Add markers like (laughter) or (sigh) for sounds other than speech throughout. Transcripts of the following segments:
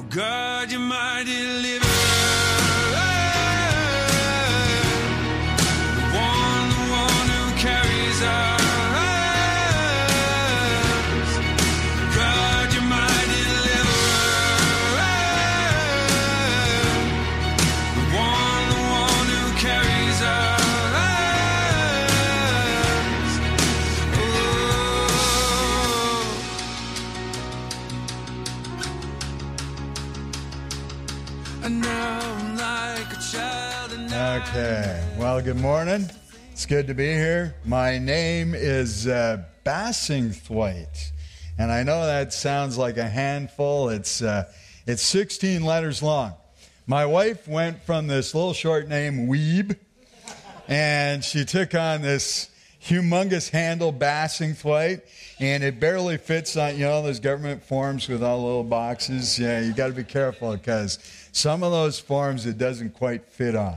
Oh God, you're my deliverer. Okay. Well, good morning. It's good to be here. My name is uh, Bassingthwaighte, and I know that sounds like a handful. It's uh, it's 16 letters long. My wife went from this little short name Weeb, and she took on this humongous handle Bassingthwaighte, and it barely fits on you know those government forms with all little boxes. Yeah, you got to be careful because some of those forms it doesn't quite fit on.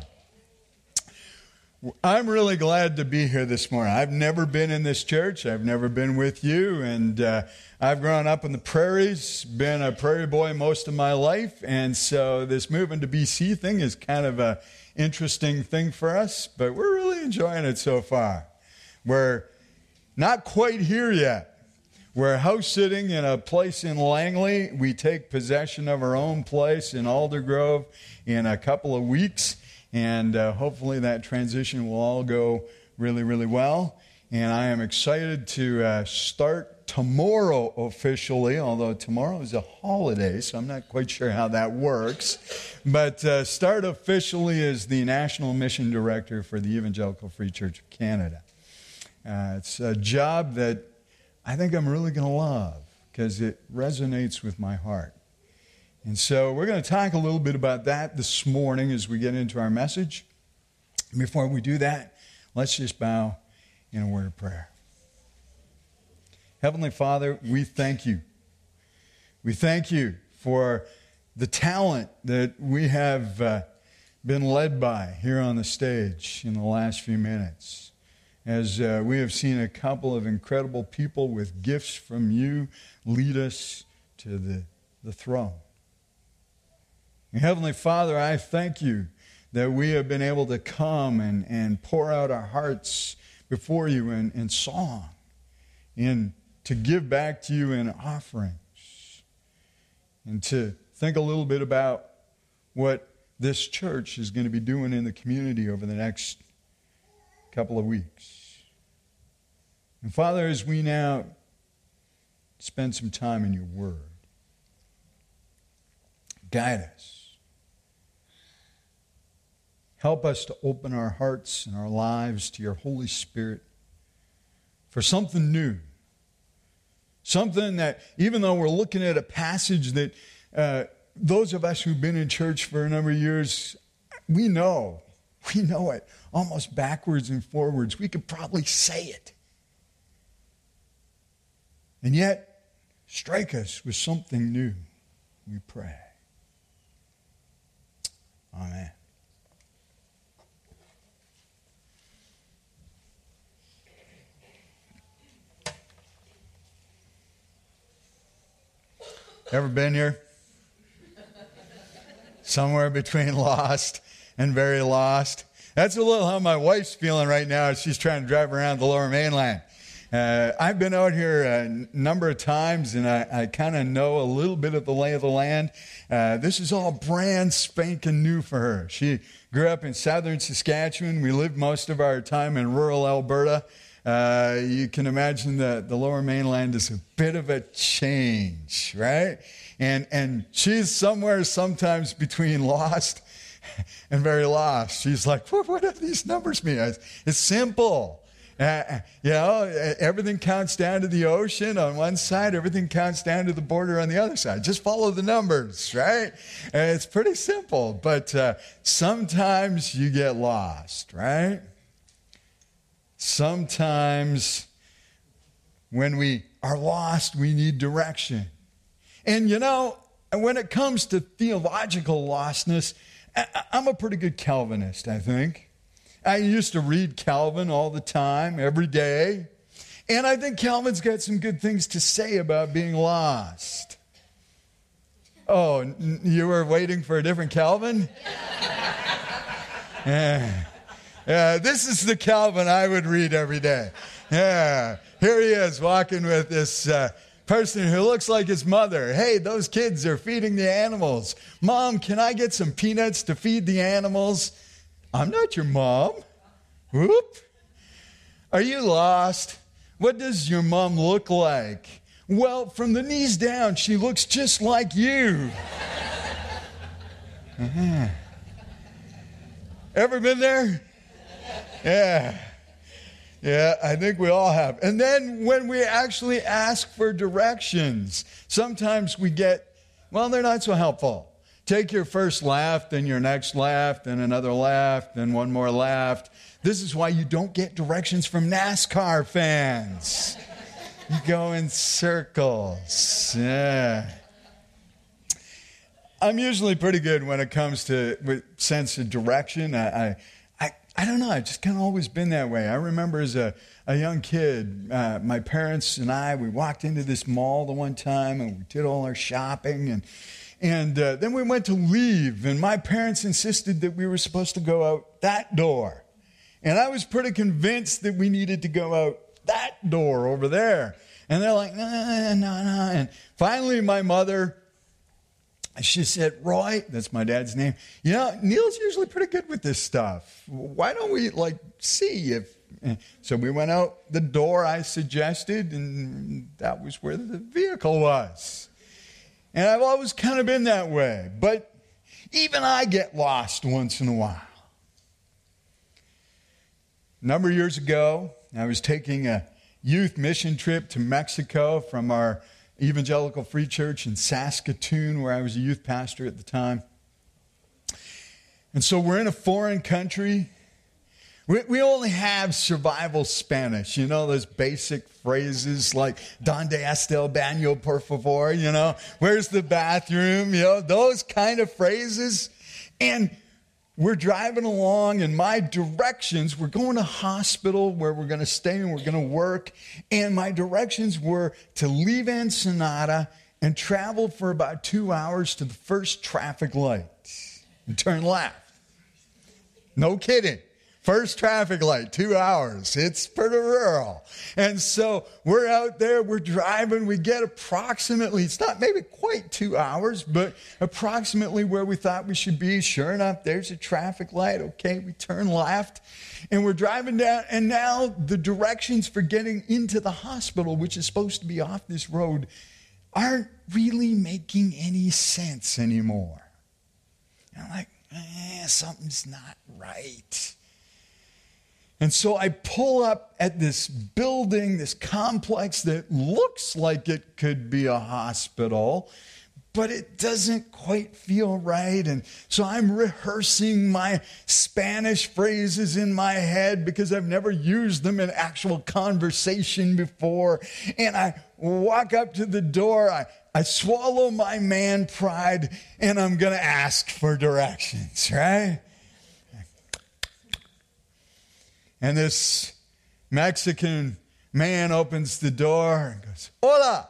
I'm really glad to be here this morning. I've never been in this church. I've never been with you, and uh, I've grown up in the prairies, been a prairie boy most of my life, and so this moving to BC thing is kind of a interesting thing for us. But we're really enjoying it so far. We're not quite here yet. We're house sitting in a place in Langley. We take possession of our own place in Aldergrove in a couple of weeks, and uh, hopefully that transition will all go really, really well. And I am excited to uh, start tomorrow officially, although tomorrow is a holiday, so I'm not quite sure how that works. But uh, start officially as the National Mission Director for the Evangelical Free Church of Canada. Uh, it's a job that I think I'm really going to love because it resonates with my heart. And so we're going to talk a little bit about that this morning as we get into our message. Before we do that, let's just bow in a word of prayer. Heavenly Father, we thank you. We thank you for the talent that we have uh, been led by here on the stage in the last few minutes as uh, we have seen a couple of incredible people with gifts from you lead us to the, the throne. Heavenly Father, I thank you that we have been able to come and, and pour out our hearts before you in, in song and to give back to you in offerings and to think a little bit about what this church is going to be doing in the community over the next couple of weeks. And Father, as we now spend some time in your word, guide us. Help us to open our hearts and our lives to your Holy Spirit for something new. Something that, even though we're looking at a passage that uh, those of us who've been in church for a number of years, we know, we know it almost backwards and forwards. We could probably say it. And yet, strike us with something new, we pray. Amen. Ever been here? Somewhere between (laughs) lost and very lost. That's a little how my wife's feeling right now as she's trying to drive around the lower mainland. Uh, I've been out here a number of times and I, I kind of know a little bit of the lay of the land. Uh, this is all brand spanking new for her. She grew up in southern Saskatchewan. We lived most of our time in rural Alberta. Uh, you can imagine that the lower mainland is a bit of a change, right? And, and she's somewhere sometimes between (laughs) lost and very lost. She's like, what, what do these numbers mean? It's simple. Uh, you know, everything counts down to the ocean on one side, everything counts down to the border on the other side. Just follow the numbers, right? And it's pretty simple, but uh, sometimes you get lost, right? Sometimes when we are lost, we need direction. And you know, when it comes to theological lostness, I'm a pretty good Calvinist, I think. I used to read Calvin all the time, every day. And I think Calvin's got some good things to say about being lost. Oh, you were waiting for a different Calvin? yeah. (laughs) yeah, this is the Calvin I would read every day. Yeah, here he is walking with this uh, person who looks like his mother. Hey, those kids are feeding the animals. Mom, can I get some peanuts to feed the animals? I'm not your mom. Whoop. Are you lost? What does your mom look like? Well, from the knees down, she looks just like you. Uh-huh. Ever been there? Yeah. Yeah, I think we all have. And then when we actually ask for directions, sometimes we get, well, they're not so helpful. Take your first left, then your next left, then another left, then one more left. This is why you don't get directions from NASCAR fans. You go in circles. Yeah. I'm usually pretty good when it comes to sense of direction. I, I, I, don't know. I've just kind of always been that way. I remember as a, a young kid, uh, my parents and I, we walked into this mall the one time and we did all our shopping and and uh, then we went to leave, and my parents insisted that we were supposed to go out that door. And I was pretty convinced that we needed to go out that door over there. And they're like, no, no, no. And finally, my mother, she said, Roy, that's my dad's name, you know, Neil's usually pretty good with this stuff. Why don't we, like, see if. So we went out the door I suggested, and that was where the vehicle was. And I've always kind of been that way. But even I get lost once in a while. A number of years ago, I was taking a youth mission trip to Mexico from our Evangelical Free Church in Saskatoon, where I was a youth pastor at the time. And so we're in a foreign country. We, we only have survival Spanish, you know, those basic phrases like Donde está el baño, por favor, you know, where's the bathroom, you know, those kind of phrases. And we're driving along, and my directions, we're going to hospital where we're going to stay and we're going to work. And my directions were to leave Ensenada and travel for about two hours to the first traffic light and turn left. No kidding. First traffic light, two hours. It's pretty rural. And so we're out there, we're driving, we get approximately, it's not maybe quite two hours, but approximately where we thought we should be. Sure enough, there's a traffic light. Okay, we turn left and we're driving down. And now the directions for getting into the hospital, which is supposed to be off this road, aren't really making any sense anymore. And I'm like, eh, something's not right. And so I pull up at this building, this complex that looks like it could be a hospital, but it doesn't quite feel right. And so I'm rehearsing my Spanish phrases in my head because I've never used them in actual conversation before. And I walk up to the door, I, I swallow my man pride, and I'm going to ask for directions, right? And this Mexican man opens the door and goes, Hola!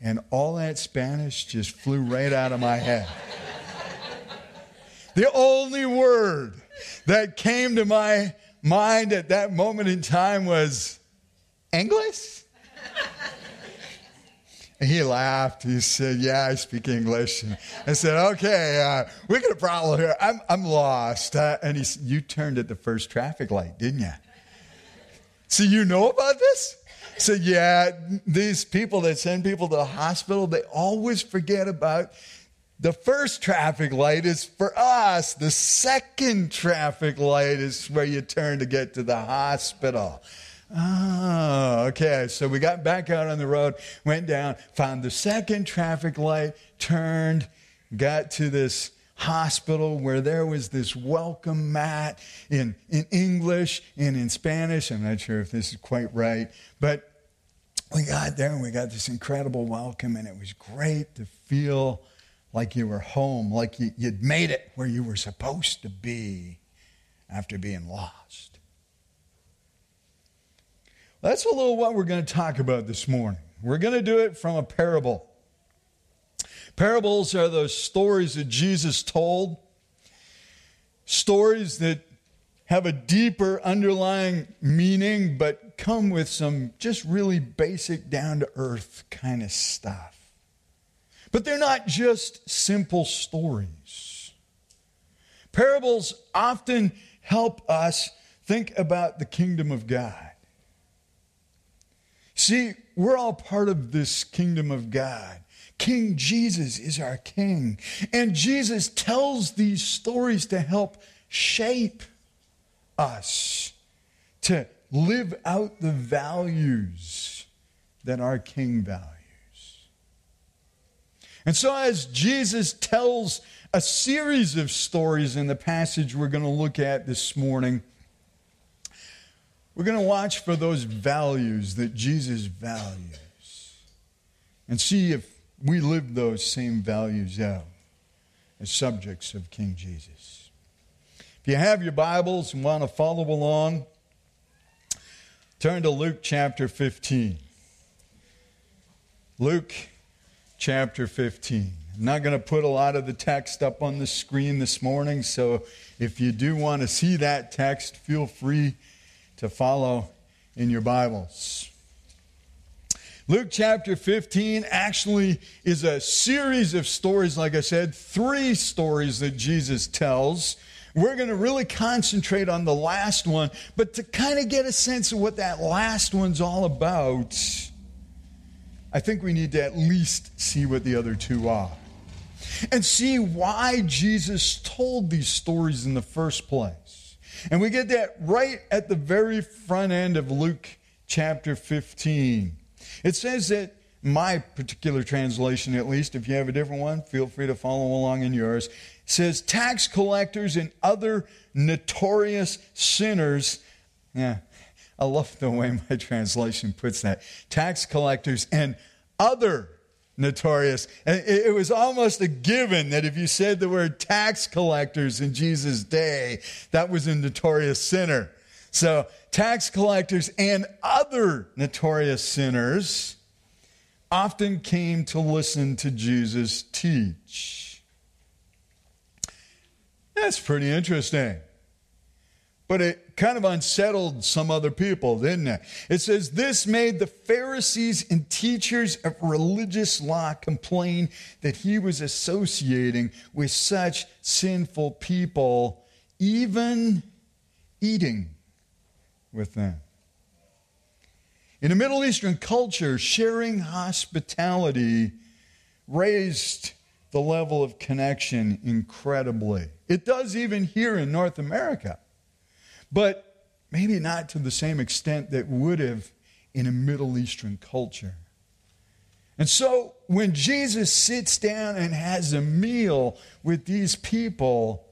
And all that Spanish just flew right out of my head. the only word that came to my mind at that moment in time was English? And he laughed. He said, Yeah, I speak English. And I said, Okay, uh, we got a problem here. I'm, I'm lost. Uh, and he said, You turned at the first traffic light, didn't you? So you know about this? Said, yeah, these people that send people to the hospital, they always forget about the first traffic light is for us. The second traffic light is where you turn to get to the hospital. Oh, okay. So we got back out on the road, went down, found the second traffic light, turned, got to this hospital where there was this welcome mat in, in English and in Spanish. I'm not sure if this is quite right, but we got there and we got this incredible welcome, and it was great to feel like you were home, like you, would made it where you were supposed to be after being lost. That's a little what we're going to talk about this morning. We're going to do it from a parable. Parables are those stories that Jesus told, stories that have a deeper underlying meaning, but come with some just really basic, down to earth kind of stuff. But they're not just simple stories. Parables often help us think about the kingdom of God. See, we're all part of this kingdom of God. King Jesus is our king. And Jesus tells these stories to help shape us to live out the values that our king values. And so, as Jesus tells a series of stories in the passage we're going to look at this morning, we're going to watch for those values that Jesus values and see if we live those same values out as subjects of King Jesus. If you have your Bibles and want to follow along, turn to Luke chapter 15. Luke chapter 15. I'm not going to put a lot of the text up on the screen this morning, so if you do want to see that text, feel free to follow in your Bibles. Luke chapter 15 actually is a series of stories, like I said, three stories that Jesus tells. We're going to really concentrate on the last one, but to kind of get a sense of what that last one's all about, I think we need to at least see what the other two are and see why Jesus told these stories in the first place. And we get that right at the very front end of Luke chapter 15. It says that my particular translation, at least, if you have a different one, feel free to follow along in yours, says tax collectors and other notorious sinners. Yeah, I love the way my (laughs) translation puts that. Tax collectors and other notorious. It was almost a given that if you said the word tax collectors in Jesus' day, that was a notorious sinner. So, tax collectors and other notorious sinners often came to listen to Jesus teach. That's pretty interesting. But it kind of unsettled some other people, didn't it? It says, This made the Pharisees and teachers of religious law complain that he was associating with such sinful people, even eating with them. In a Middle Eastern culture, sharing hospitality raised the level of connection incredibly. It does even here in North America but maybe not to the same extent that would have in a Middle Eastern culture. And so when Jesus sits down and has a meal with these people,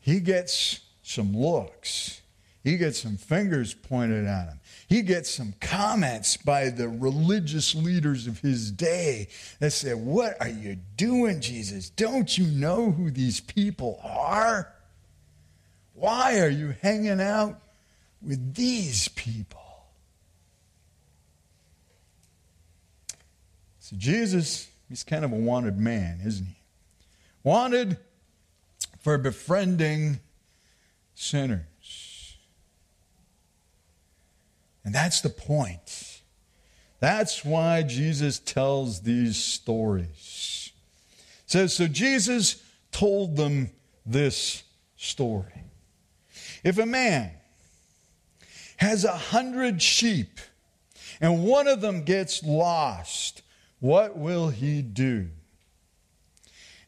he gets some looks. He gets some fingers pointed at him. He gets some comments by the religious leaders of his day that say, What are you doing, Jesus? Don't you know who these people are? Why are you hanging out with these people? So, Jesus, he's kind of a wanted man, isn't he? Wanted for befriending sinners. And that's the point. That's why Jesus tells these stories. It says, so Jesus told them this story. If a man has a hundred sheep and one of them gets lost, what will he do?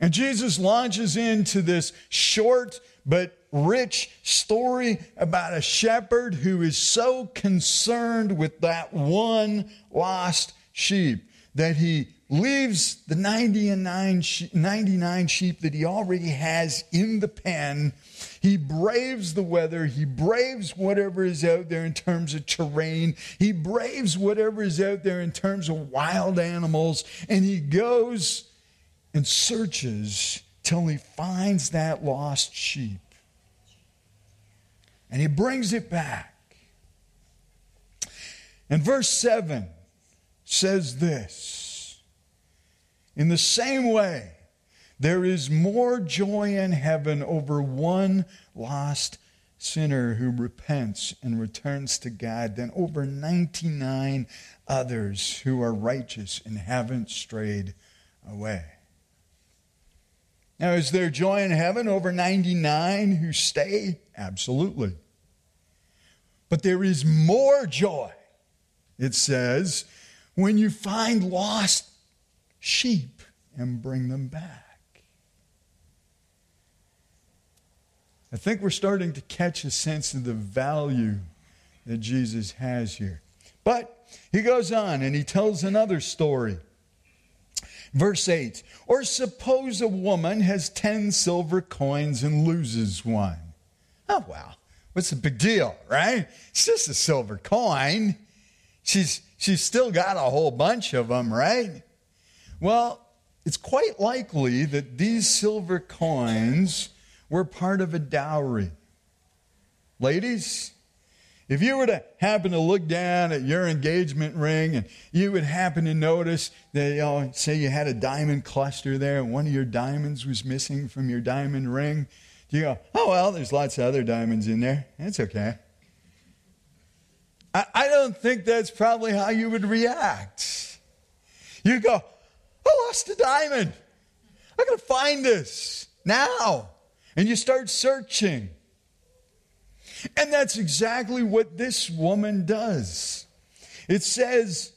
And Jesus launches into this short but rich story about a shepherd who is so concerned with that one lost sheep that he leaves the 99 sheep that he already has in the pen. He braves the weather. He braves whatever is out there in terms of terrain. He braves whatever is out there in terms of wild animals. And he goes and searches till he finds that lost sheep. And he brings it back. And verse 7 says this In the same way, there is more joy in heaven over one lost sinner who repents and returns to God than over 99 others who are righteous and haven't strayed away. Now, is there joy in heaven over 99 who stay? Absolutely. But there is more joy, it says, when you find lost sheep and bring them back. I think we're starting to catch a sense of the value that Jesus has here. But he goes on and he tells another story. Verse 8 Or suppose a woman has 10 silver coins and loses one. Oh, well, what's the big deal, right? It's just a silver coin. She's, she's still got a whole bunch of them, right? Well, it's quite likely that these silver coins were part of a dowry. Ladies, if you were to happen to look down at your engagement ring and you would happen to notice that, you know, say you had a diamond cluster there and one of your diamonds was missing from your diamond ring, you go, oh, well, there's lots of other diamonds in there. That's okay. I, I don't think that's probably how you would react. You go, I lost a diamond. I gotta find this now and you start searching. And that's exactly what this woman does. It says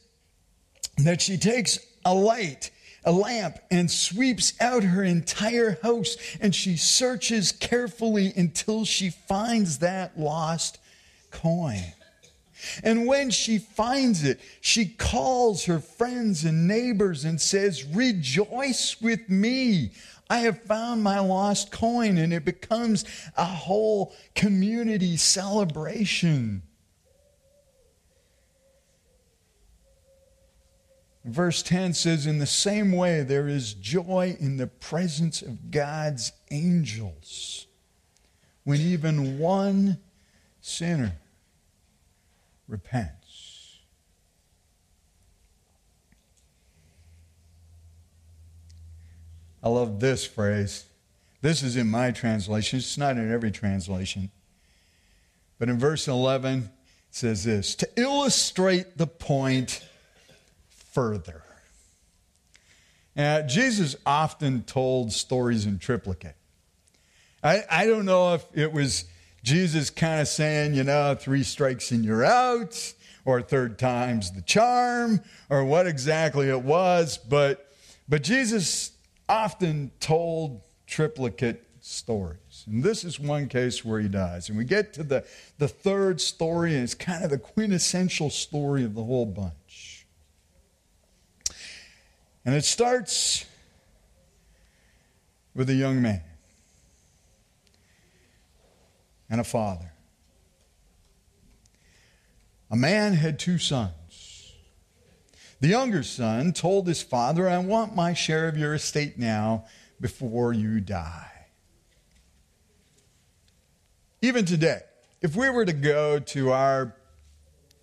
that she takes a light, a lamp, and sweeps out her entire house, and she searches carefully until she finds that lost coin. And when she finds it, she calls her friends and neighbors and says, Rejoice with me. I have found my lost coin, and it becomes a whole community celebration. Verse 10 says, In the same way, there is joy in the presence of God's angels when even one sinner repents. I love this phrase. This is in my translation, it's not in every translation. But in verse 11, it says this to illustrate the point further. Now, Jesus often told stories in triplicate. I, I don't know if it was Jesus kind of saying, you know, three strikes and you're out, or third time's the charm, or what exactly it was, but, but Jesus often told triplicate stories. And this is one case where he dies. And we get to the, the third story, and it's kind of the quintessential story of the whole bunch. And it starts with a young man and a father. A man had two sons. The younger son told his father, I want my share of your estate now before you die. Even today, if we were to go to our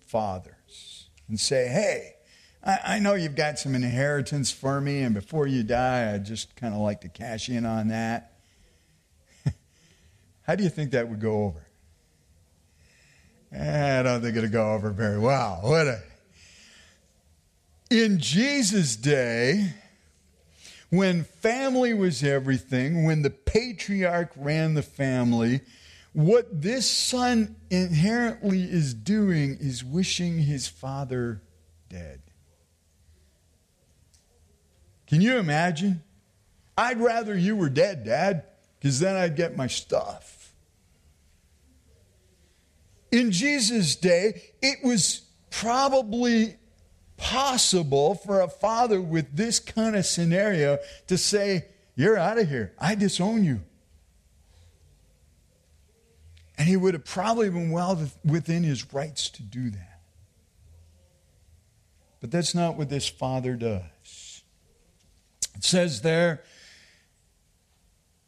fathers and say, hey, I, I know you've got some inheritance for me, and before you die, I'd just kind of like to cash in on that. (laughs) How do you think that would go over? Eh, I don't think it'd go over very well, would it? In Jesus' day, when family was everything, when the patriarch ran the family, what this son inherently is doing is wishing his father dead. Can you imagine? I'd rather you were dead, Dad, because then I'd get my stuff. In Jesus' day, it was probably possible for a father with this kind of scenario to say, You're out of here. I disown you. And he would have probably been well within his rights to do that. But that's not what this father does. It says there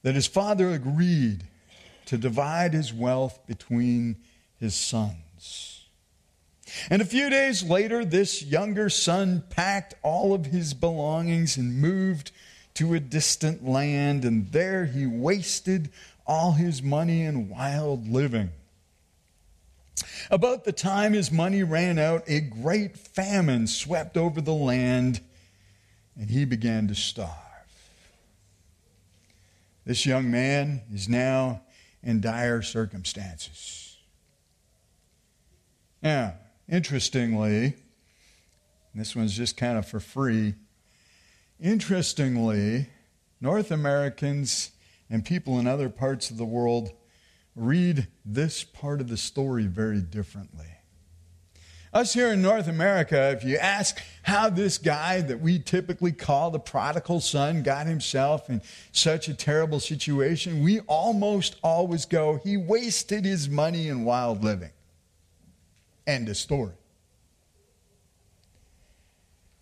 that his father agreed to divide his wealth between his sons. And a few days later, this younger son packed all of his belongings and moved to a distant land, and there he wasted all his money in wild living. About the time his money ran out, a great famine swept over the land, and he began to starve. This young man is now in dire circumstances. Now, interestingly, this one's just kind of for free. Interestingly, North Americans and people in other parts of the world read this part of the story very differently. Us here in North America, if you ask how this guy that we typically call the prodigal son got himself in such a terrible situation, we almost always go, he wasted his money in wild living. End of story.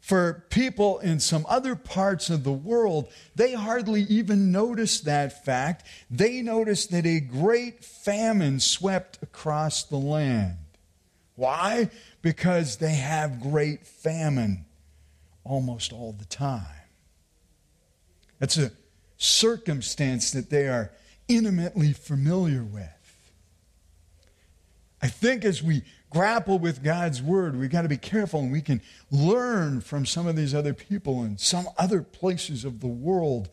For people in some other parts of the world, they hardly even notice that fact. They notice that a great famine swept across the land. Why? Because they have great famine almost all the time. That's a circumstance that they are intimately familiar with. I think as we grapple with God's word, we've got to be careful and we can learn from some of these other people in some other places of the world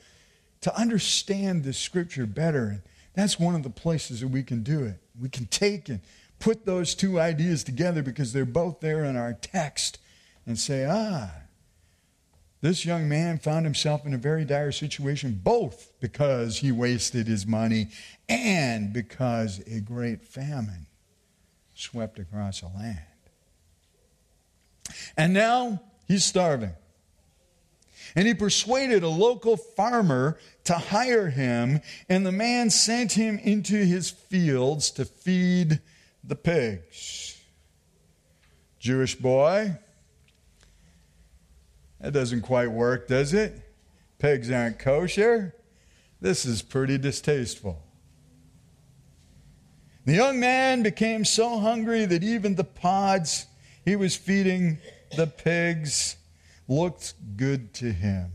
to understand the scripture better. And that's one of the places that we can do it. We can take and put those two ideas together because they're both there in our text and say, ah, this young man found himself in a very dire situation, both because he wasted his money and because a great famine swept across a land. And now he's starving. And he persuaded a local farmer to hire him, and the man sent him into his fields to feed the pigs. Jewish boy, that doesn't quite work, does it? Pigs aren't kosher. This is pretty distasteful. The young man became so hungry that even the pods he was feeding the pigs looked good to him.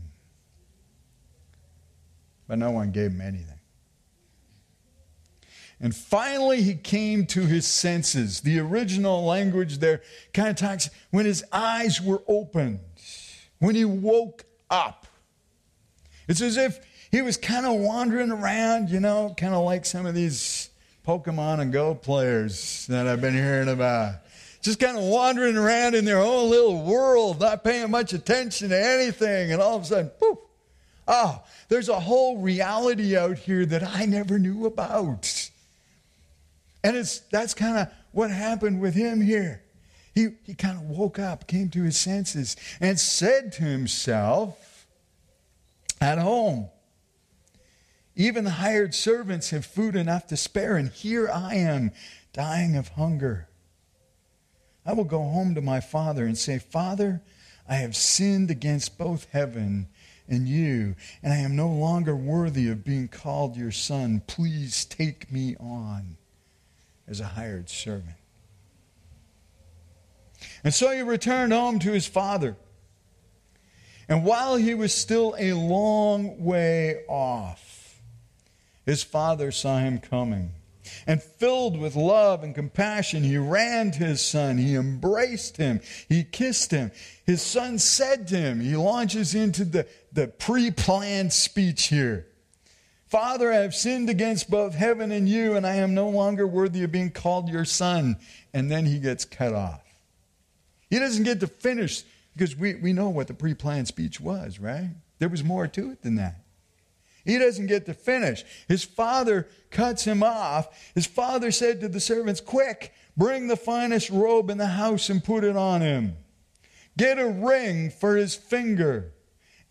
But no one gave him anything. And finally, he came to his senses. The original language there kind of talks when his eyes were opened, when he woke up. It's as if he was kind of wandering around, you know, kind of like some of these Pokemon and Go players that I've been hearing about. Just kind of wandering around in their own little world, not paying much attention to anything, and all of a sudden, poof, oh, there's a whole reality out here that I never knew about. And it's that's kind of what happened with him here. He, he kind of woke up, came to his senses, and said to himself, at home, even the hired servants have food enough to spare, and here I am dying of hunger. I will go home to my father and say, Father, I have sinned against both heaven and you, and I am no longer worthy of being called your son. Please take me on as a hired servant. And so he returned home to his father. And while he was still a long way off, his father saw him coming. And filled with love and compassion, he ran to his son. He embraced him. He kissed him. His son said to him, he launches into the, the pre planned speech here Father, I have sinned against both heaven and you, and I am no longer worthy of being called your son. And then he gets cut off. He doesn't get to finish because we, we know what the pre planned speech was, right? There was more to it than that. He doesn't get to finish. His father cuts him off. His father said to the servants, Quick, bring the finest robe in the house and put it on him. Get a ring for his finger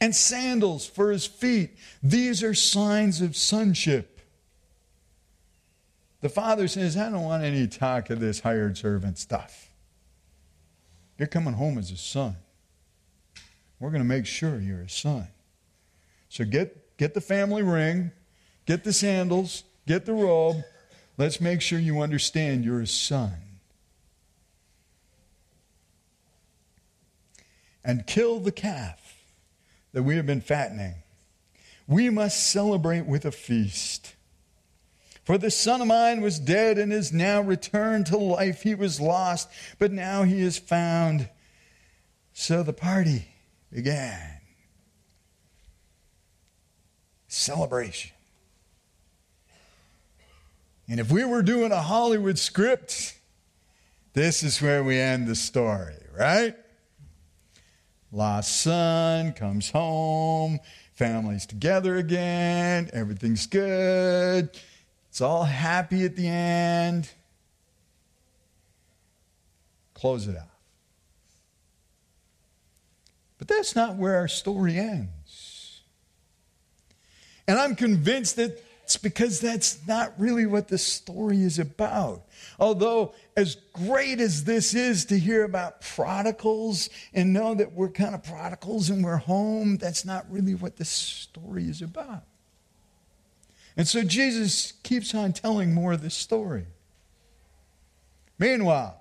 and sandals for his feet. These are signs of sonship. The father says, I don't want any talk of this hired servant stuff. You're coming home as a son. We're going to make sure you're a son. So get Get the family ring, get the sandals, get the robe. Let's make sure you understand you're a son. and kill the calf that we have been fattening. We must celebrate with a feast. For the son of mine was dead and is now returned to life. He was lost, but now he is found. So the party began. Celebration. And if we were doing a Hollywood script, this is where we end the story, right? Lost son comes home, family's together again, everything's good, it's all happy at the end. Close it out. But that's not where our story ends. And I'm convinced that it's because that's not really what the story is about. Although, as great as this is to hear about prodigals and know that we're kind of prodigals and we're home, that's not really what the story is about. And so Jesus keeps on telling more of this story. Meanwhile,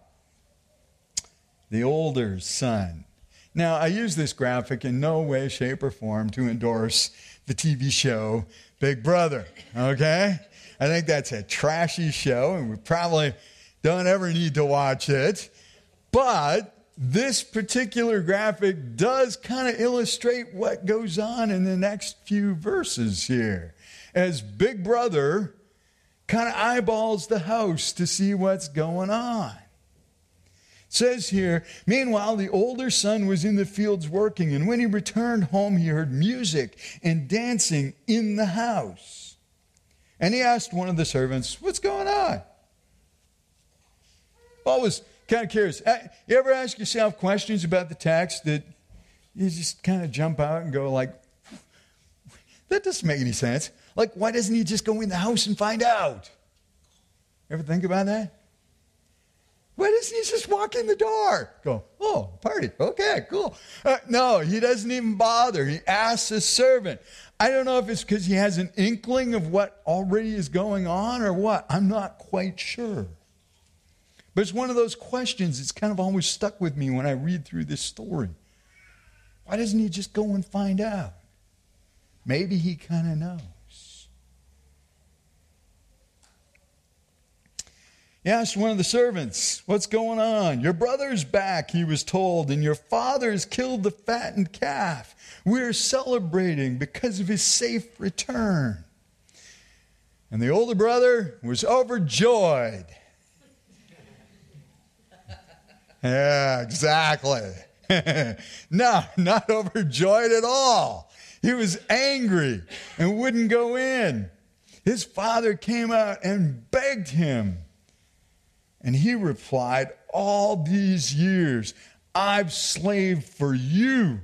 the older son. Now, I use this graphic in no way, shape, or form to endorse the TV show Big Brother, okay? I think that's a trashy show, and we probably don't ever need to watch it. But this particular graphic does kind of illustrate what goes on in the next few verses here. As Big Brother kind of eyeballs the house to see what's going on. Says here, meanwhile, the older son was in the fields working, and when he returned home, he heard music and dancing in the house. And he asked one of the servants, What's going on? Always kind of curious. Uh, you ever ask yourself questions about the text that you just kind of jump out and go like, that doesn't make any sense. Like, why doesn't he just go in the house and find out? Ever think about that? Why doesn't he just walk in the door? Go, oh, party. Okay, cool. Uh, no, he doesn't even bother. He asks his servant. I don't know if it's because he has an inkling of what already is going on or what. I'm not quite sure. But it's one of those questions that's kind of always stuck with me when I read through this story. Why doesn't he just go and find out? Maybe he kind of knows. Asked one of the servants, What's going on? Your brother's back, he was told, and your father's killed the fattened calf. We're celebrating because of his safe return. And the older brother was overjoyed. (laughs) yeah, exactly. (laughs) no, not overjoyed at all. He was angry and wouldn't go in. His father came out and begged him. And he replied, All these years I've slaved for you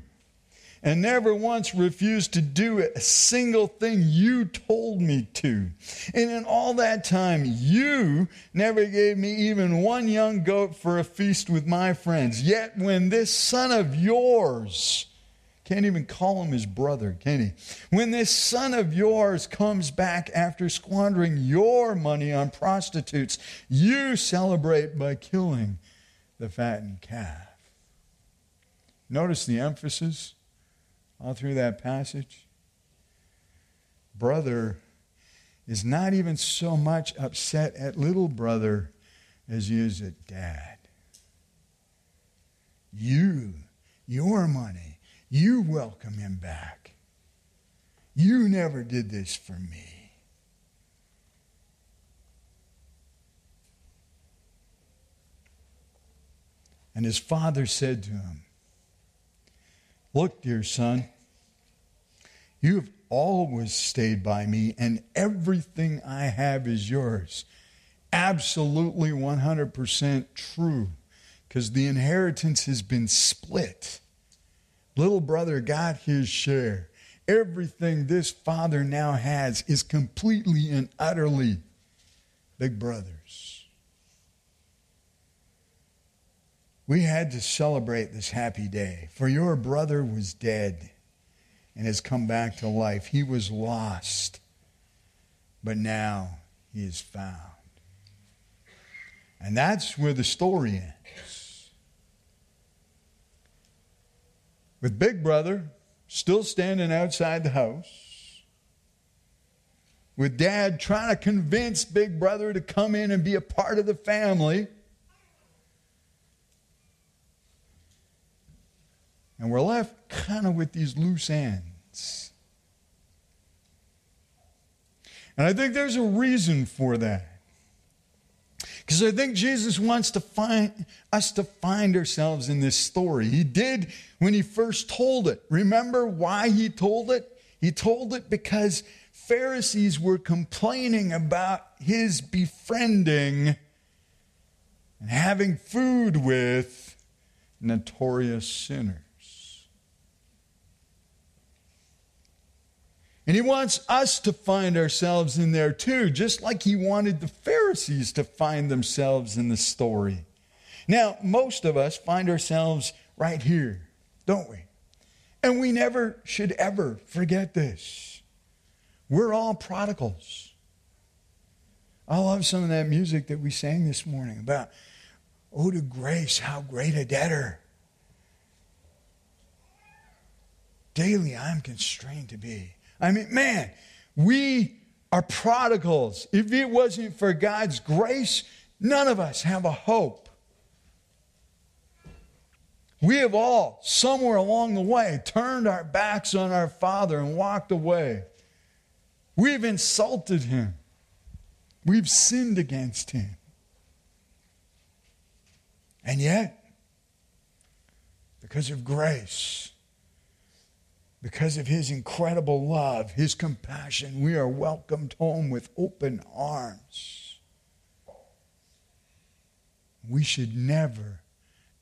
and never once refused to do a single thing you told me to. And in all that time, you never gave me even one young goat for a feast with my friends. Yet when this son of yours, can't even call him his brother, can he? When this son of yours comes back after squandering your money on prostitutes, you celebrate by killing the fattened calf. Notice the emphasis all through that passage. Brother is not even so much upset at little brother as he is at dad. You, your money, you welcome him back. You never did this for me. And his father said to him, Look, dear son, you have always stayed by me, and everything I have is yours. Absolutely 100% true, because the inheritance has been split. Little brother got his share. Everything this father now has is completely and utterly big brother's. We had to celebrate this happy day, for your brother was dead and has come back to life. He was lost, but now he is found. And that's where the story ends. With Big Brother still standing outside the house, with Dad trying to convince Big Brother to come in and be a part of the family. And we're left kind of with these loose ends. And I think there's a reason for that. Because I think Jesus wants to find us to find ourselves in this story. He did when he first told it. Remember why he told it? He told it because Pharisees were complaining about his befriending and having food with notorious sinners. And he wants us to find ourselves in there too, just like he wanted the Pharisees to find themselves in the story. Now, most of us find ourselves right here, don't we? And we never should ever forget this. We're all prodigals. I love some of that music that we sang this morning about, oh, to grace, how great a debtor. Daily I'm constrained to be. I mean, man, we are prodigals. If it wasn't for God's grace, none of us have a hope. We have all, somewhere along the way, turned our backs on our Father and walked away. We've insulted Him. We've sinned against Him. And yet, because of grace, because of his incredible love, his compassion, we are welcomed home with open arms. We should never,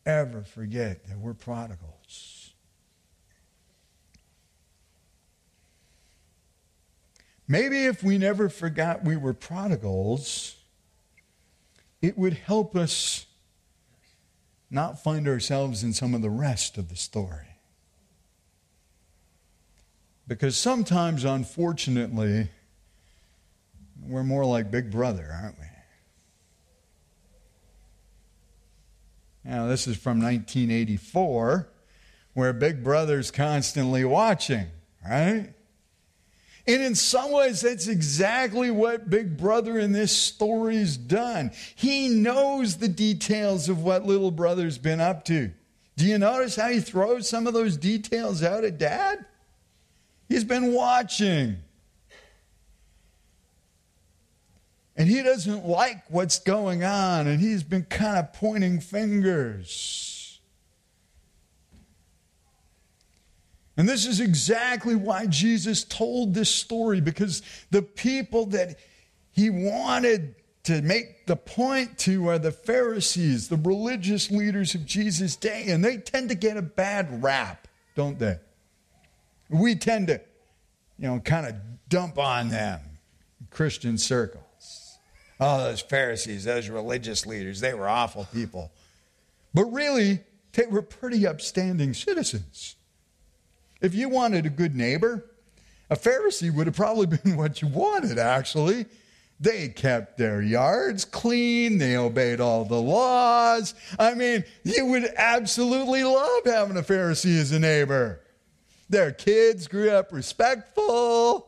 ever forget that we're prodigals. Maybe if we never forgot we were prodigals, it would help us not find ourselves in some of the rest of the story. Because sometimes, unfortunately, we're more like Big Brother, aren't we? Now, this is from 1984, where Big Brother's constantly watching, right? And in some ways, that's exactly what Big Brother in this story's done. He knows the details of what little brother's been up to. Do you notice how he throws some of those details out at dad? He's been watching. And he doesn't like what's going on, and he's been kind of pointing fingers. And this is exactly why Jesus told this story, because the people that he wanted to make the point to are the Pharisees, the religious leaders of Jesus' day, and they tend to get a bad rap, don't they? We tend to, you know, kind of dump on them Christian circles. Oh, those Pharisees, those religious leaders, they were awful people. But really, they were pretty upstanding citizens. If you wanted a good neighbor, a Pharisee would have probably (laughs) been what you wanted, actually. They kept their yards clean. They obeyed all the laws. I mean, you would absolutely love having a Pharisee as a neighbor. Their kids grew up respectful.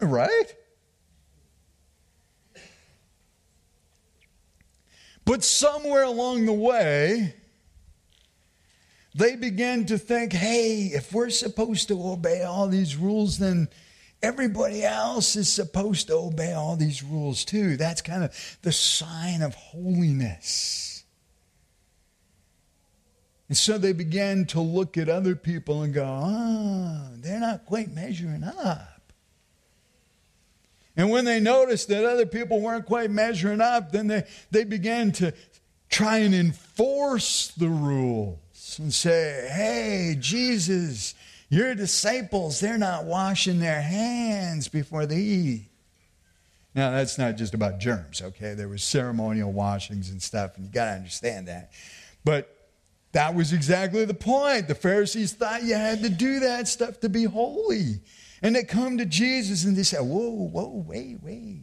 Right? But somewhere along the way, they began to think hey, if we're supposed to obey all these rules, then everybody else is supposed to obey all these rules too. That's kind of the sign of holiness. And so they began to look at other people and go, ah, oh, they're not quite measuring up. And when they noticed that other people weren't quite measuring up, then they, they began to try and enforce the rules and say, hey, Jesus, your disciples, they're not washing their hands before they eat. Now, that's not just about germs, okay? There was ceremonial washings and stuff, and you got to understand that. But that was exactly the point. The Pharisees thought you had to do that stuff to be holy. And they come to Jesus and they say, Whoa, whoa, wait, wait.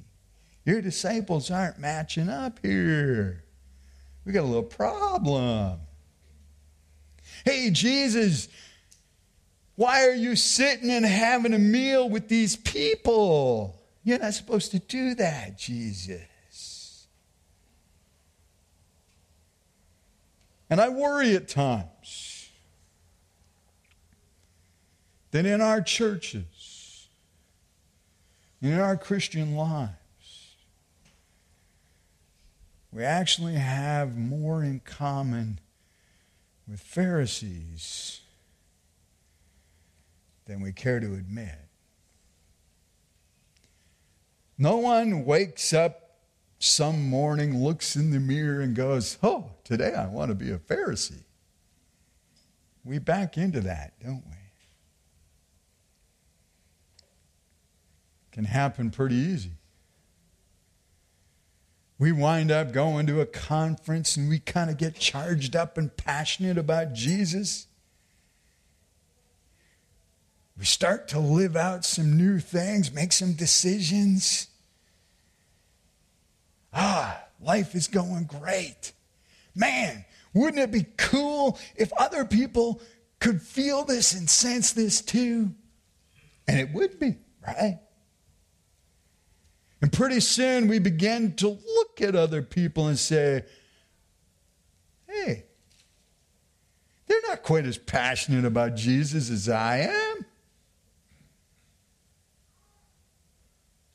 Your disciples aren't matching up here. We got a little problem. Hey, Jesus, why are you sitting and having a meal with these people? You're not supposed to do that, Jesus. And I worry at times that in our churches, and in our Christian lives, we actually have more in common with Pharisees than we care to admit. No one wakes up some morning, looks in the mirror, and goes, Oh, today I want to be a Pharisee. We back into that, don't we? Can happen pretty easy. We wind up going to a conference and we kind of get charged up and passionate about Jesus. We start to live out some new things, make some decisions. Ah, life is going great. Man, wouldn't it be cool if other people could feel this and sense this too? And it would be, right? And pretty soon we begin to look at other people and say, hey, they're not quite as passionate about Jesus as I am.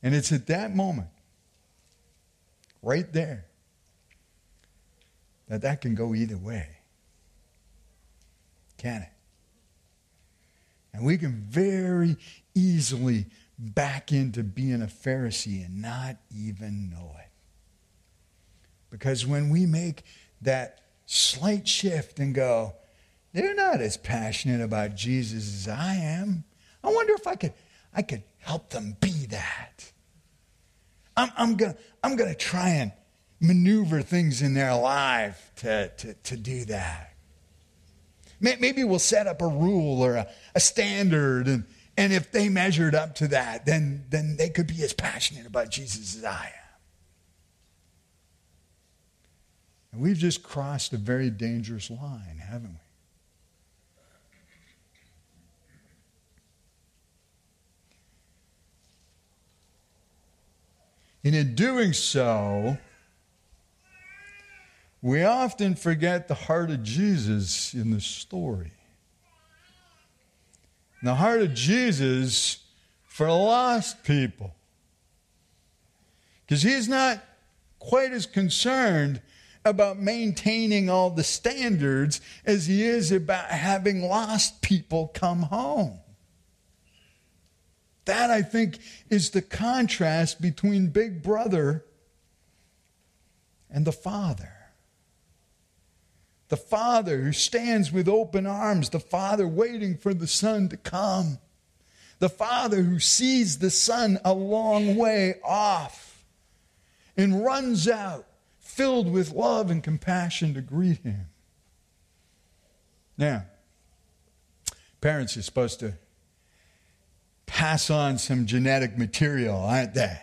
And it's at that moment, right there, that that can go either way. Can it? And we can very easily back into being a Pharisee and not even know it. Because when we make that slight shift and go, they're not as passionate about Jesus as I am. I wonder if I could, I could help them be that. I'm, I'm going I'm to try and maneuver things in their life to, to, to do that. Maybe we'll set up a rule or a, a standard and, and if they measured up to that, then, then they could be as passionate about Jesus as I am. And we've just crossed a very dangerous line, haven't we? And in doing so, we often forget the heart of Jesus in the story the heart of Jesus for lost people. Because he's not quite as concerned about maintaining all the standards as he is about having lost people come home. That, I think, is the contrast between Big Brother and the Father. The Father who stands with open arms, the Father waiting for the Son to come. The Father who sees the Son a long way off and runs out filled with love and compassion to greet him. Now, parents are supposed to pass on some genetic material, aren't they?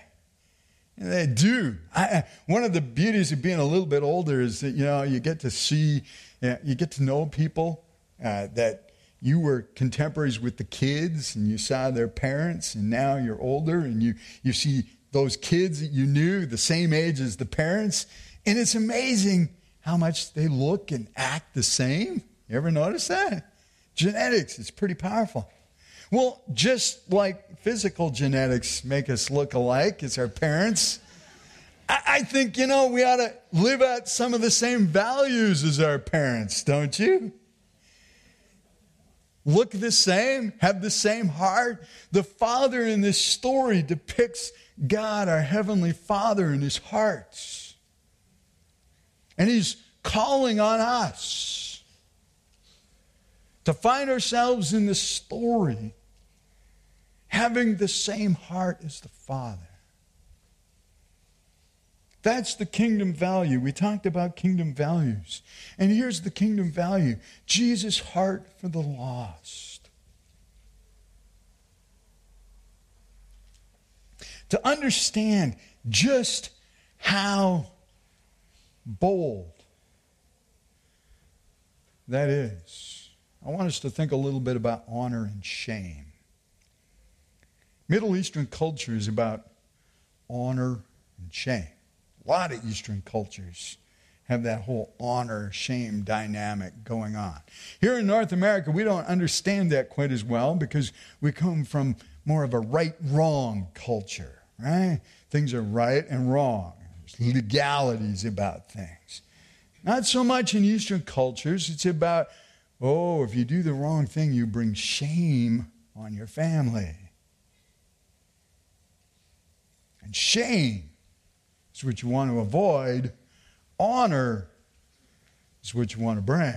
And they do. I, one of the beauties of being a little bit older is that you know you get to see, you get to know people uh, that you were contemporaries with the kids, and you saw their parents, and now you're older, and you you see those kids that you knew the same age as the parents, and it's amazing how much they look and act the same. You ever notice that? Genetics is pretty powerful. Well, just like physical genetics make us look alike as our parents, I, I think, you know, we ought to live out some of the same values as our parents, don't you? Look the same, have the same heart. The Father in this story depicts God, our Heavenly Father, in His heart. And He's calling on us to find ourselves in this story having the same heart as the Father. That's the kingdom value. We talked about kingdom values. And here's the kingdom value Jesus' heart for the lost. To understand just how bold that is. I want us to think a little bit about honor and shame. Middle Eastern culture is about honor and shame. A lot of Eastern cultures have that whole honor shame dynamic going on. Here in North America, we don't understand that quite as well because we come from more of a right wrong culture, right? Things are right and wrong, There's legalities about things. Not so much in Eastern cultures, it's about, oh, if you do the wrong thing, you bring shame on your family. And shame is what you want to avoid honor is what you want to bring.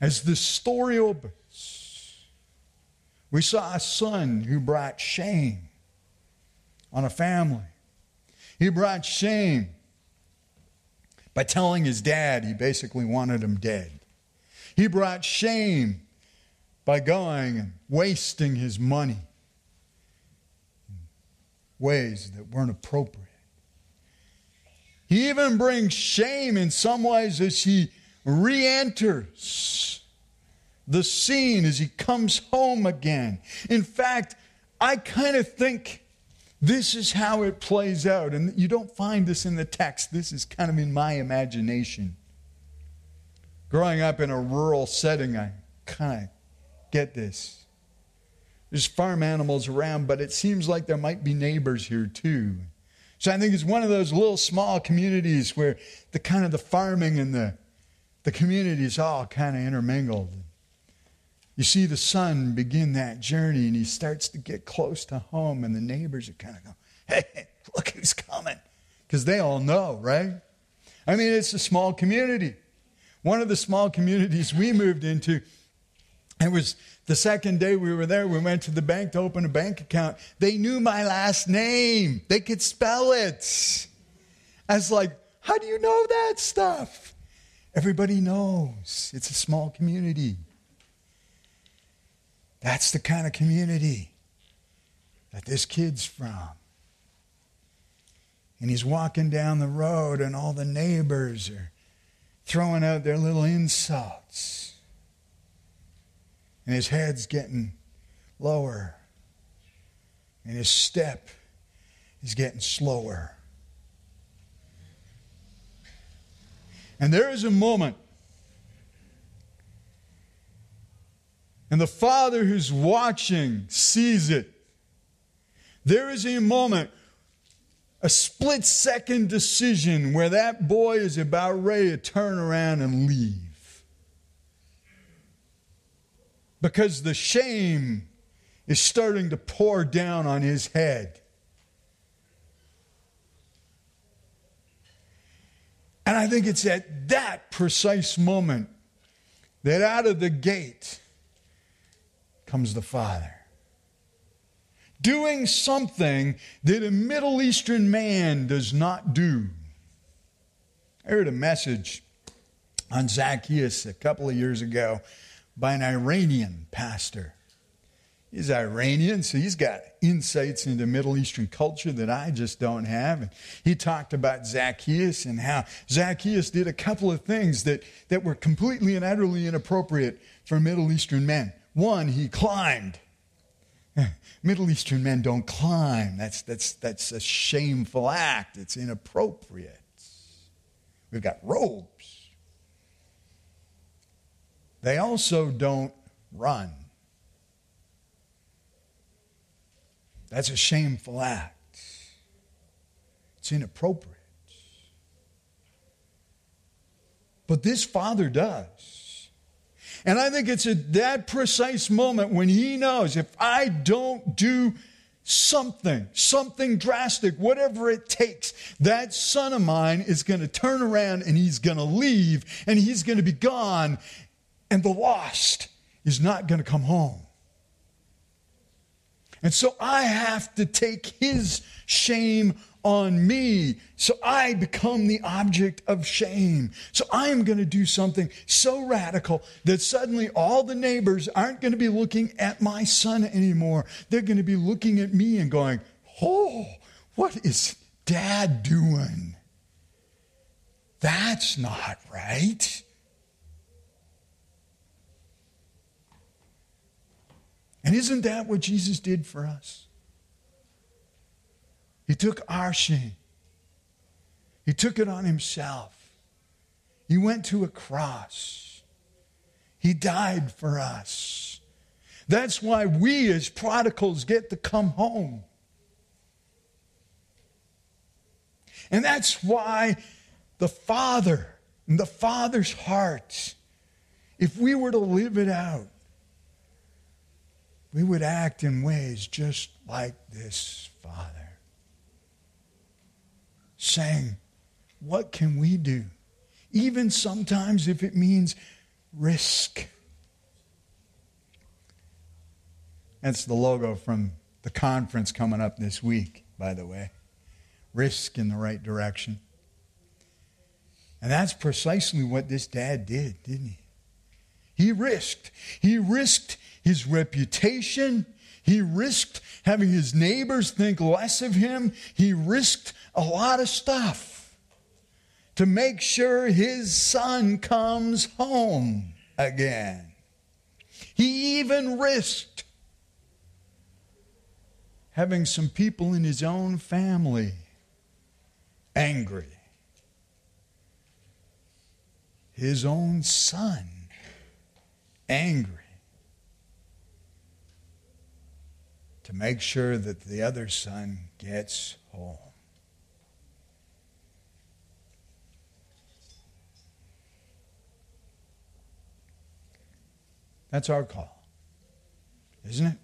As the story opens, we saw a son who brought shame on a family. He brought shame by telling his dad he basically wanted him dead. He brought shame by going and wasting his money in ways that weren't appropriate. He even brings shame in some ways as he re enters the scene, as he comes home again. In fact, I kind of think this is how it plays out. And you don't find this in the text, this is kind of in my imagination. Growing up in a rural setting, I kind of get this. There's farm animals around, but it seems like there might be neighbors here too. So I think it's one of those little small communities where the kind of the farming and the, the community is all kind of intermingled. You see the son begin that journey and he starts to get close to home, and the neighbors are kind of going, hey, (laughs) look who's coming. Because they all know, right? I mean, it's a small community. One of the small communities we moved into, it was the second day we were there, we went to the bank to open a bank account. They knew my last name, they could spell it. I was like, how do you know that stuff? Everybody knows. It's a small community. That's the kind of community that this kid's from. And he's walking down the road, and all the neighbors are throwing out their little insults and his head's getting lower, and his step is getting slower. And there is a moment, and the father who's watching sees it. There is a moment, a split second decision where that boy is about ready to turn around and leave. Because the shame is starting to pour down on his head. And I think it's at that precise moment that out of the gate comes the Father. Doing something that a Middle Eastern man does not do. I heard a message on Zacchaeus a couple of years ago by an Iranian pastor. He's Iranian, so he's got insights into Middle Eastern culture that I just don't have. And he talked about Zacchaeus and how Zacchaeus did a couple of things that, that were completely and utterly inappropriate for Middle Eastern men. One, he climbed. (laughs) Middle Eastern men don't climb. That's, that's, that's a shameful act. It's inappropriate. We've got robes. They also don't run. That's a shameful act. It's inappropriate. But this father does. And I think it's at that precise moment when he knows if I don't do something, something drastic, whatever it takes, that son of mine is going to turn around and he's going to leave and he's going to be gone and the lost is not going to come home. And so I have to take his shame on me. So I become the object of shame. So I am going to do something so radical that suddenly all the neighbors aren't going to be looking at my son anymore. They're going to be looking at me and going, Oh, what is dad doing? That's not right. And isn't that what Jesus did for us? He took our shame, He took it on Himself. He went to a cross, He died for us. That's why we, as prodigals, get to come home. And that's why the Father, and the Father's heart, if we were to live it out, we would act in ways just like this Father. Saying, What can we do? Even sometimes if it means risk. That's the logo from the conference coming up this week, by the way. Risk in the right direction. And that's precisely what this dad did, didn't he? He risked. He risked his reputation. He risked having his neighbors think less of him. He risked a lot of stuff to make sure his son comes home again. He even risked having some people in his own family angry. His own son angry. to make sure that the other son gets home. That's our call, isn't it?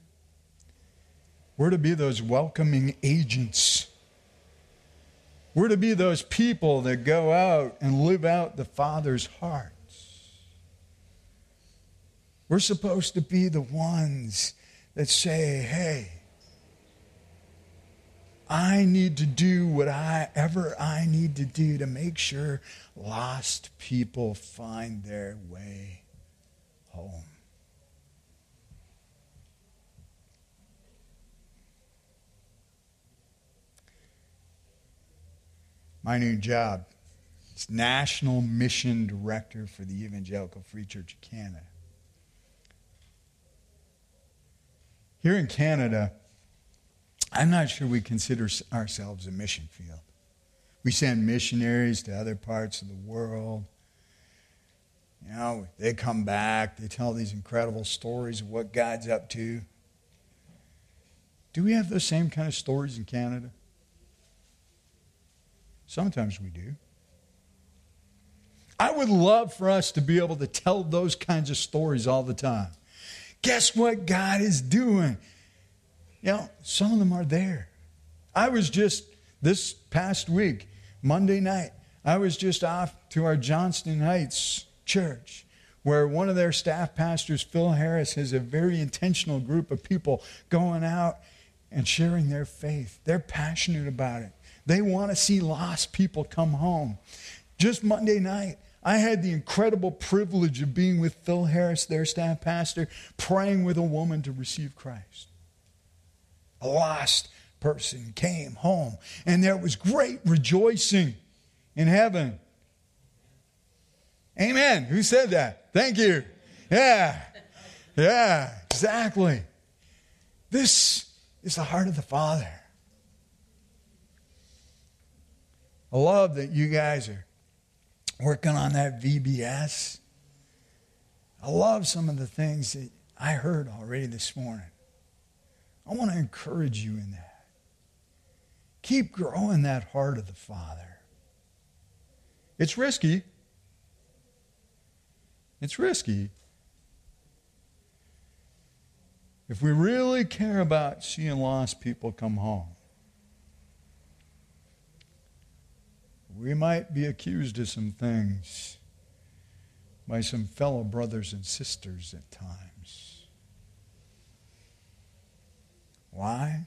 We're to be those welcoming agents. We're to be those people that go out and live out the Father's hearts. We're supposed to be the ones that say, hey, I need to do whatever I need to do to make sure lost people find their way home. My new job is National Mission Director for the Evangelical Free Church of Canada. Here in Canada, I'm not sure we consider ourselves a mission field. We send missionaries to other parts of the world. You know, they come back, they tell these incredible stories of what God's up to. Do we have those same kind of stories in Canada? Sometimes we do. I would love for us to be able to tell those kinds of stories all the time. Guess what God is doing? You know, some of them are there. I was just this past week, Monday night, I was just off to our Johnston Heights church where one of their staff pastors, Phil Harris, has a very intentional group of people going out and sharing their faith. They're passionate about it. They want to see lost people come home. Just Monday night, I had the incredible privilege of being with Phil Harris, their staff pastor, praying with a woman to receive Christ. A lost person came home, and there was great rejoicing in heaven. Amen. Who said that? Thank you. Yeah. Yeah, exactly. This is the heart of the Father. I love that you guys are working on that VBS. I love some of the things that I heard already this morning. I want to encourage you in that. Keep growing that heart of the Father. It's risky. It's risky. If we really care about seeing lost people come home, we might be accused of some things by some fellow brothers and sisters at times. Why?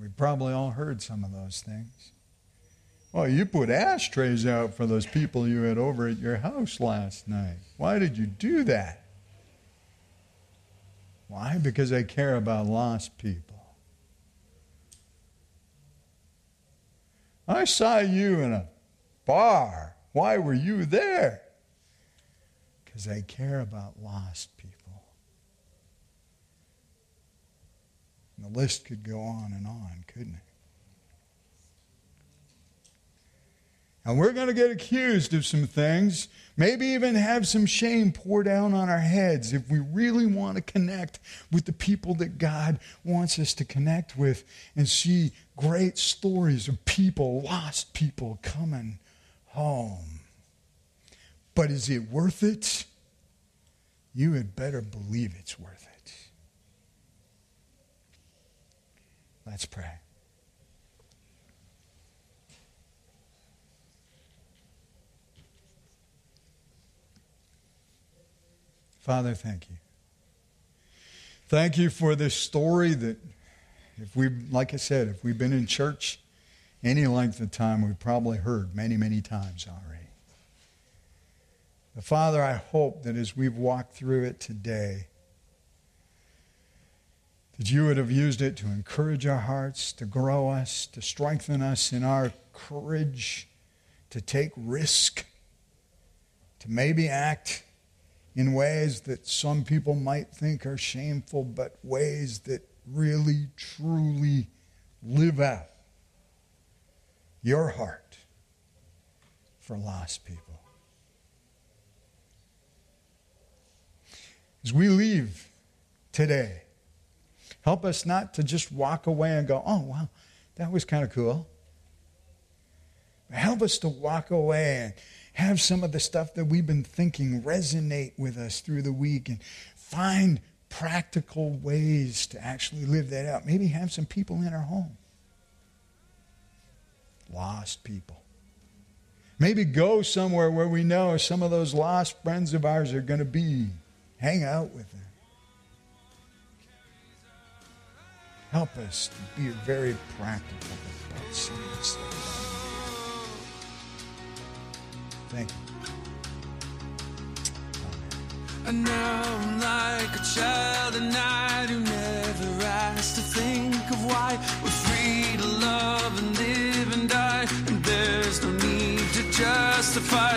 We've probably all heard some of those things. Well, you put ashtrays out for those people you had over at your house last night. Why did you do that? Why? Because I care about lost people. I saw you in a bar. Why were you there? Because I care about lost people. And the list could go on and on, couldn't it? And we're going to get accused of some things, maybe even have some shame pour down on our heads if we really want to connect with the people that God wants us to connect with and see great stories of people, lost people, coming home. But is it worth it? You had better believe it's worth it. Let's pray. Father, thank you. Thank you for this story that, if we, like I said, if we've been in church any length of time, we've probably heard many, many times already. But Father, I hope that as we've walked through it today, that you would have used it to encourage our hearts, to grow us, to strengthen us in our courage, to take risk, to maybe act in ways that some people might think are shameful, but ways that really, truly live out your heart for lost people. As we leave today, help us not to just walk away and go, oh, wow, that was kind of cool. Help us to walk away and have some of the stuff that we've been thinking resonate with us through the week and find practical ways to actually live that out. Maybe have some people in our home. Lost people. Maybe go somewhere where we know some of those lost friends of ours are going to be. Hang out with them. Help us to be very practical about some of this stuff. Thank. And now I'm like a child at night who never asked to think of why we're free to love and live and die. And there's no need to justify